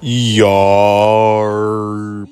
有。